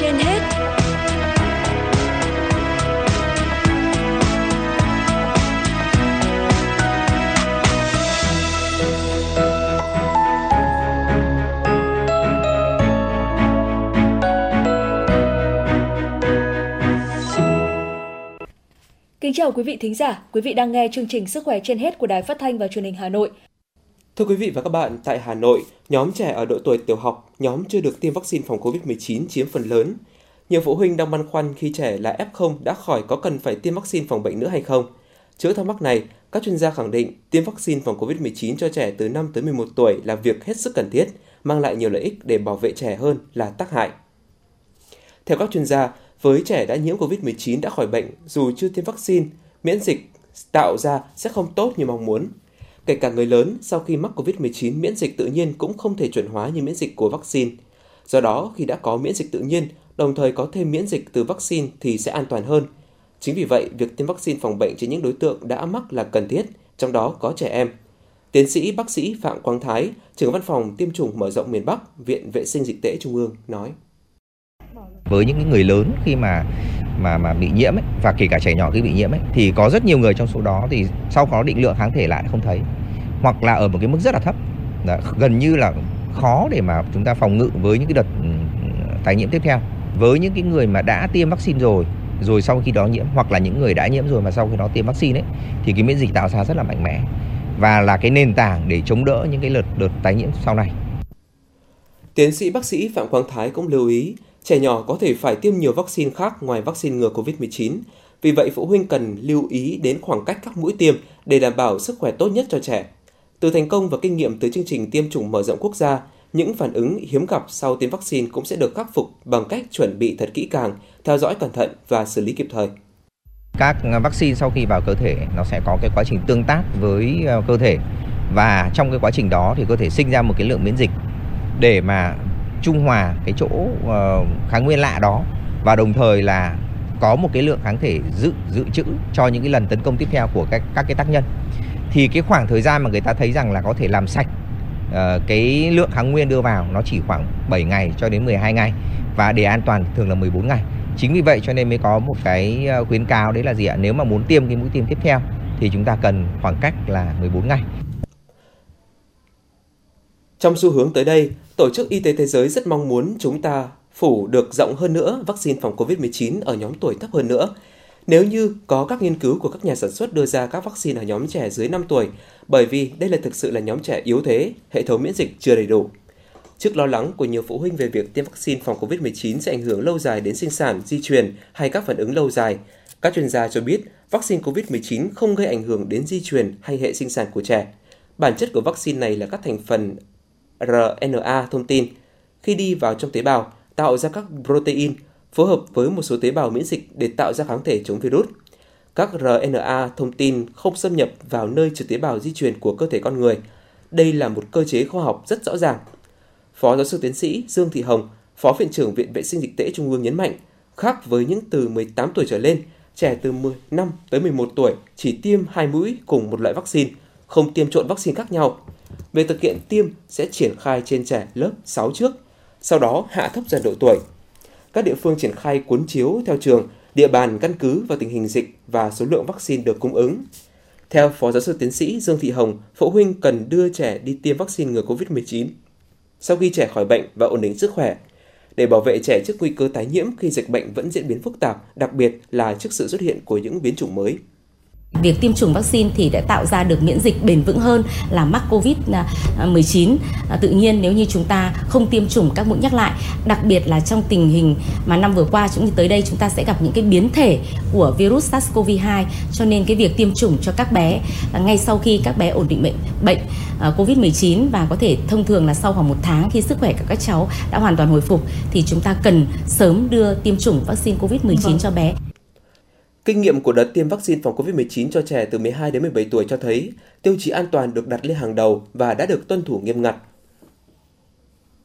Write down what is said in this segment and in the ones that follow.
trên hết Kính chào quý vị thính giả, quý vị đang nghe chương trình Sức khỏe trên hết của Đài Phát thanh và Truyền hình Hà Nội. Thưa quý vị và các bạn, tại Hà Nội, nhóm trẻ ở độ tuổi tiểu học, nhóm chưa được tiêm vaccine phòng COVID-19 chiếm phần lớn. Nhiều phụ huynh đang băn khoăn khi trẻ là F0 đã khỏi có cần phải tiêm vaccine phòng bệnh nữa hay không. Trước thắc mắc này, các chuyên gia khẳng định tiêm vaccine phòng COVID-19 cho trẻ từ 5 tới 11 tuổi là việc hết sức cần thiết, mang lại nhiều lợi ích để bảo vệ trẻ hơn là tác hại. Theo các chuyên gia, với trẻ đã nhiễm COVID-19 đã khỏi bệnh dù chưa tiêm vaccine, miễn dịch tạo ra sẽ không tốt như mong muốn. Kể cả người lớn sau khi mắc COVID-19 miễn dịch tự nhiên cũng không thể chuẩn hóa như miễn dịch của vaccine. Do đó, khi đã có miễn dịch tự nhiên, đồng thời có thêm miễn dịch từ vaccine thì sẽ an toàn hơn. Chính vì vậy, việc tiêm vaccine phòng bệnh cho những đối tượng đã mắc là cần thiết, trong đó có trẻ em. Tiến sĩ bác sĩ Phạm Quang Thái, trưởng văn phòng tiêm chủng mở rộng miền Bắc, Viện Vệ sinh Dịch tễ Trung ương nói với những người lớn khi mà mà mà bị nhiễm ấy, và kể cả trẻ nhỏ khi bị nhiễm ấy thì có rất nhiều người trong số đó thì sau đó định lượng kháng thể lại không thấy hoặc là ở một cái mức rất là thấp đó, gần như là khó để mà chúng ta phòng ngự với những cái đợt ừ, tái nhiễm tiếp theo với những cái người mà đã tiêm vaccine rồi rồi sau khi đó nhiễm hoặc là những người đã nhiễm rồi mà sau khi đó tiêm vaccine ấy thì cái miễn dịch tạo ra rất là mạnh mẽ và là cái nền tảng để chống đỡ những cái đợt đợt tái nhiễm sau này. Tiến sĩ bác sĩ Phạm Quang Thái cũng lưu ý Trẻ nhỏ có thể phải tiêm nhiều vaccine khác ngoài vaccine ngừa COVID-19. Vì vậy, phụ huynh cần lưu ý đến khoảng cách các mũi tiêm để đảm bảo sức khỏe tốt nhất cho trẻ. Từ thành công và kinh nghiệm từ chương trình tiêm chủng mở rộng quốc gia, những phản ứng hiếm gặp sau tiêm vaccine cũng sẽ được khắc phục bằng cách chuẩn bị thật kỹ càng, theo dõi cẩn thận và xử lý kịp thời. Các vaccine sau khi vào cơ thể nó sẽ có cái quá trình tương tác với ờ, cơ thể và trong cái quá trình đó thì cơ thể sinh ra một cái lượng miễn dịch để mà trung hòa cái chỗ uh, kháng nguyên lạ đó. Và đồng thời là có một cái lượng kháng thể dự dự trữ cho những cái lần tấn công tiếp theo của các các cái tác nhân. Thì cái khoảng thời gian mà người ta thấy rằng là có thể làm sạch uh, cái lượng kháng nguyên đưa vào nó chỉ khoảng 7 ngày cho đến 12 ngày và để an toàn thường là 14 ngày. Chính vì vậy cho nên mới có một cái ờ, khuyến cáo đấy là gì ạ? Nếu mà muốn tiêm cái mũi tiêm tiếp theo thì chúng ta cần khoảng cách là 14 ngày trong xu hướng tới đây, Tổ chức Y tế Thế giới rất mong muốn chúng ta phủ được rộng hơn nữa vaccine phòng COVID-19 ở nhóm tuổi thấp hơn nữa. Nếu như có các nghiên cứu của các nhà sản xuất đưa ra các vaccine ở nhóm trẻ dưới 5 tuổi, bởi vì đây là thực sự là nhóm trẻ yếu thế, hệ thống miễn dịch chưa đầy đủ. Trước lo lắng của nhiều phụ huynh về việc tiêm vaccine phòng COVID-19 sẽ ảnh hưởng lâu dài đến sinh sản, di truyền hay các phản ứng lâu dài, các chuyên gia cho biết vaccine COVID-19 không gây ảnh hưởng đến di truyền hay hệ sinh sản của trẻ. Bản chất của vaccine này là các thành phần RNA thông tin khi đi vào trong tế bào tạo ra các protein phối hợp với một số tế bào miễn dịch để tạo ra kháng thể chống virus. Các RNA thông tin không xâm nhập vào nơi trừ tế bào di truyền của cơ thể con người. Đây là một cơ chế khoa học rất rõ ràng. Phó giáo sư tiến sĩ Dương Thị Hồng, Phó Viện trưởng Viện Vệ sinh Dịch tễ Trung ương nhấn mạnh, khác với những từ 18 tuổi trở lên, trẻ từ 15 tới 11 tuổi chỉ tiêm hai mũi cùng một loại vaccine, không tiêm trộn vaccine khác nhau. Về thực hiện tiêm sẽ triển khai trên trẻ lớp 6 trước, sau đó hạ thấp dần độ tuổi. Các địa phương triển khai cuốn chiếu theo trường, địa bàn căn cứ vào tình hình dịch và số lượng vaccine được cung ứng. Theo Phó Giáo sư Tiến sĩ Dương Thị Hồng, phụ huynh cần đưa trẻ đi tiêm vaccine ngừa COVID-19 sau khi trẻ khỏi bệnh và ổn định sức khỏe để bảo vệ trẻ trước nguy cơ tái nhiễm khi dịch bệnh vẫn diễn biến phức tạp, đặc biệt là trước sự xuất hiện của những biến chủng mới. Việc tiêm chủng vaccine thì đã tạo ra được miễn dịch bền vững hơn là mắc Covid-19. À, tự nhiên nếu như chúng ta không tiêm chủng các mũi nhắc lại, đặc biệt là trong tình hình mà năm vừa qua chúng tới đây chúng ta sẽ gặp những cái biến thể của virus SARS-CoV-2 cho nên cái việc tiêm chủng cho các bé ngay sau khi các bé ổn định bệnh bệnh à, Covid-19 và có thể thông thường là sau khoảng một tháng khi sức khỏe của các cháu đã hoàn toàn hồi phục thì chúng ta cần sớm đưa tiêm chủng vaccine Covid-19 vâng. cho bé. Kinh nghiệm của đợt tiêm vaccine phòng COVID-19 cho trẻ từ 12 đến 17 tuổi cho thấy tiêu chí an toàn được đặt lên hàng đầu và đã được tuân thủ nghiêm ngặt.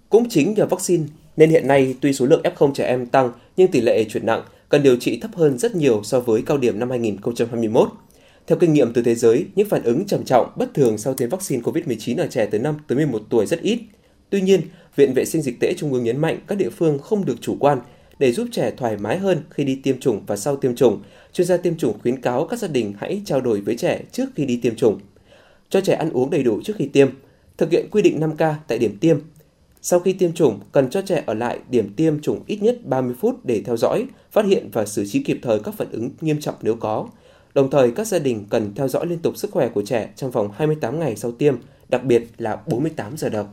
Cũng chính nhờ vaccine nên hiện nay tuy số lượng F0 trẻ em tăng nhưng tỷ lệ chuyển nặng cần điều trị thấp hơn rất nhiều so với cao điểm năm 2021. Theo kinh nghiệm từ thế giới, những phản ứng trầm trọng bất thường sau tiêm vaccine COVID-19 ở trẻ từ 5 tới 11 tuổi rất ít. Tuy nhiên, Viện Vệ sinh Dịch tễ Trung ương nhấn mạnh các địa phương không được chủ quan để giúp trẻ thoải mái hơn khi đi tiêm chủng và sau tiêm chủng. Chuyên gia tiêm chủng khuyến cáo các gia đình hãy trao đổi với trẻ trước khi đi tiêm chủng. Cho trẻ ăn uống đầy đủ trước khi tiêm. Thực hiện quy định 5K tại điểm tiêm. Sau khi tiêm chủng, cần cho trẻ ở lại điểm tiêm chủng ít nhất 30 phút để theo dõi, phát hiện và xử trí kịp thời các phản ứng nghiêm trọng nếu có. Đồng thời, các gia đình cần theo dõi liên tục sức khỏe của trẻ trong vòng 28 ngày sau tiêm, đặc biệt là 48 giờ đầu.